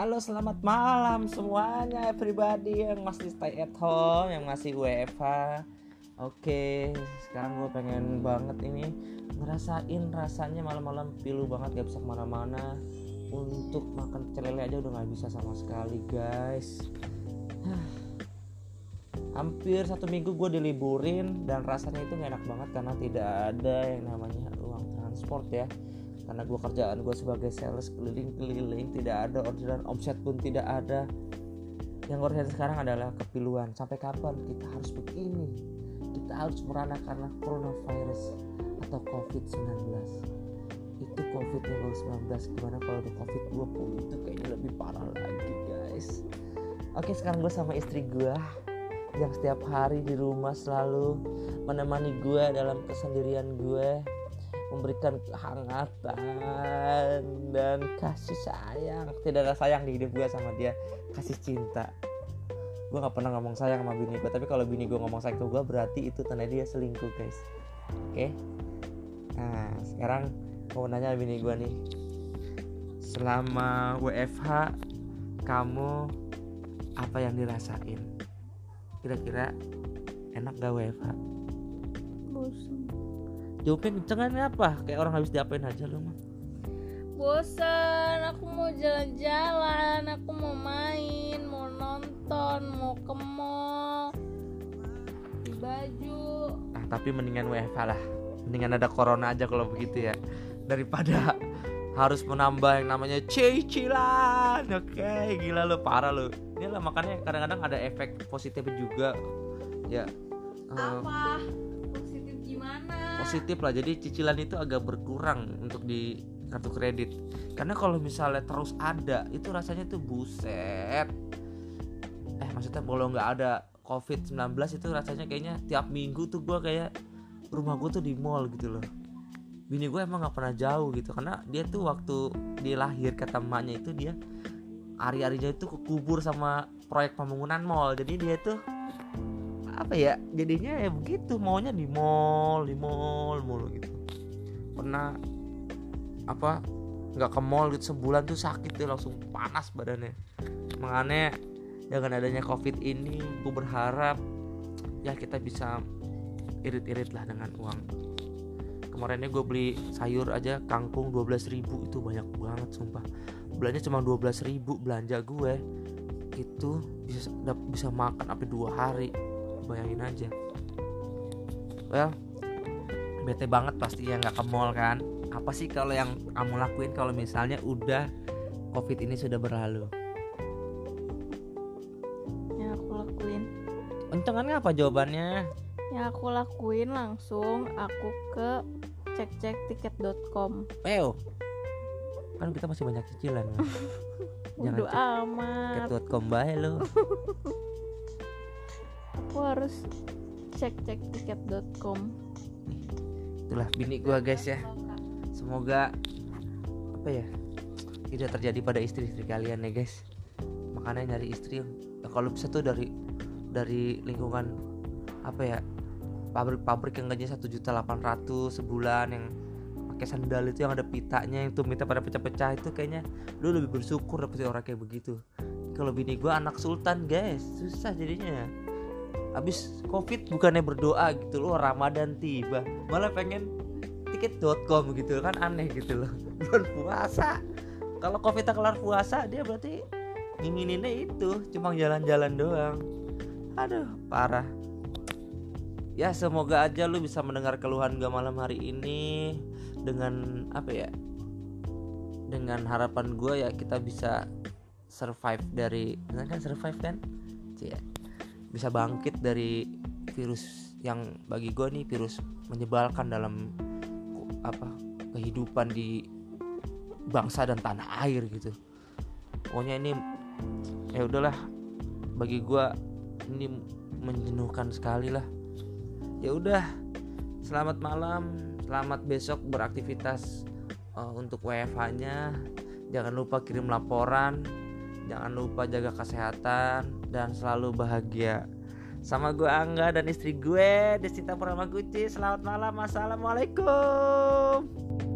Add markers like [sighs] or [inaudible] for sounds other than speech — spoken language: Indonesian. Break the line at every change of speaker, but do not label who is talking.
Halo selamat malam semuanya everybody yang masih stay at home Yang masih WFH Oke sekarang gue pengen banget ini Ngerasain rasanya malam-malam pilu banget gak bisa ke mana-mana. Untuk makan celele aja udah gak bisa sama sekali guys. [sighs] Hampir satu minggu gue diliburin Dan rasanya itu gak enak banget karena tidak ada yang namanya uang transport ya karena gue kerjaan gue sebagai sales keliling-keliling tidak ada orderan omset pun tidak ada. Yang gue sekarang adalah kepiluan. Sampai kapan kita harus begini? Kita harus merana karena coronavirus atau covid-19 itu covid-19 gimana kalau ada covid-20 itu kayaknya lebih parah lagi guys. Oke sekarang gue sama istri gue yang setiap hari di rumah selalu menemani gue dalam kesendirian gue memberikan kehangatan dan kasih sayang. Tidak ada sayang di hidup gue sama dia. Kasih cinta. Gue nggak pernah ngomong sayang sama bini gue tapi kalau bini gue ngomong sayang ke gue berarti itu tanda dia selingkuh guys. Oke? Okay? nah sekarang mau nanya bini gue nih. Selama WFH kamu apa yang dirasain? Kira-kira enak gak WFH
bosan
jawabnya kencengan apa? Kayak orang habis diapain aja lu mah.
Bosan aku mau jalan-jalan aku mau main mau nonton mau ke mall di baju.
Nah tapi mendingan WFH lah. Mendingan ada corona aja kalau begitu ya. Daripada harus menambah yang namanya cicilan. Oke okay, gila lo parah lo ini lah makanya kadang-kadang ada efek positif juga. Ya
apa? Positif gimana
positif lah. Jadi cicilan itu agak berkurang untuk di kartu kredit. Karena kalau misalnya terus ada itu rasanya tuh buset. Eh maksudnya kalau nggak ada covid 19 itu rasanya kayaknya tiap minggu tuh gue kayak rumah gue tuh di mall gitu loh. Bini gue emang nggak pernah jauh gitu karena dia tuh waktu dia lahir kata emaknya itu dia hari-harinya itu kekubur sama proyek pembangunan mall. Jadi dia tuh apa ya jadinya ya begitu maunya di mall di mall mulu gitu. Pernah apa nggak ke mall gitu sebulan tuh sakit tuh langsung panas badannya. Makanya dengan adanya covid ini gue berharap ya kita bisa irit-irit lah dengan uang. Kemarinnya gue beli sayur aja kangkung 12 ribu itu banyak banget sumpah. Belanja cuma 12 ribu belanja gue itu bisa bisa makan sampai dua hari bayangin aja. Well bete banget pasti ya nggak ke mall kan. Apa sih kalau yang kamu lakuin kalau misalnya udah covid ini sudah berlalu?
Yang aku lakuin.
Untungannya apa jawabannya?
Yang aku lakuin langsung aku ke cek cek tiket.com
Peo kan kita masih banyak cicilan kan? [laughs]
jangan cek amat.
tiket.com bae lo [laughs]
aku harus cek cek tiket.com
itulah bini gua guys ya. Semoga apa ya tidak terjadi pada istri-istri kalian ya guys. Makanya nyari istri yang ya kalau bisa tuh dari dari lingkungan apa ya pabrik-pabrik yang gajinya satu juta delapan ratus sebulan yang pakai sandal itu yang ada pitanya itu minta pada pecah-pecah itu kayaknya lu lebih bersyukur dapet orang kayak begitu. Kalau bini gue anak sultan guys susah jadinya habis covid bukannya berdoa gitu loh ramadan tiba. Malah pengen tiket.com gitu kan aneh gitu loh. [laughs] Bulan puasa. Kalau covid kelar puasa dia berarti ngingininnya itu cuma jalan-jalan doang. Aduh parah. Ya semoga aja lu bisa mendengar keluhan gue malam hari ini dengan apa ya dengan harapan gue ya kita bisa survive dari kan survive kan? Cia. Bisa bangkit dari virus yang bagi gue nih virus menyebalkan dalam apa kehidupan di bangsa dan tanah air gitu. Pokoknya ini ya udahlah bagi gue ini menjenuhkan sekali lah. Ya udah selamat malam selamat besok beraktivitas uh, untuk WFH nya jangan lupa kirim laporan jangan lupa jaga kesehatan dan selalu bahagia. Sama gue Angga dan istri gue Desita Purnama Guci selamat malam. Assalamualaikum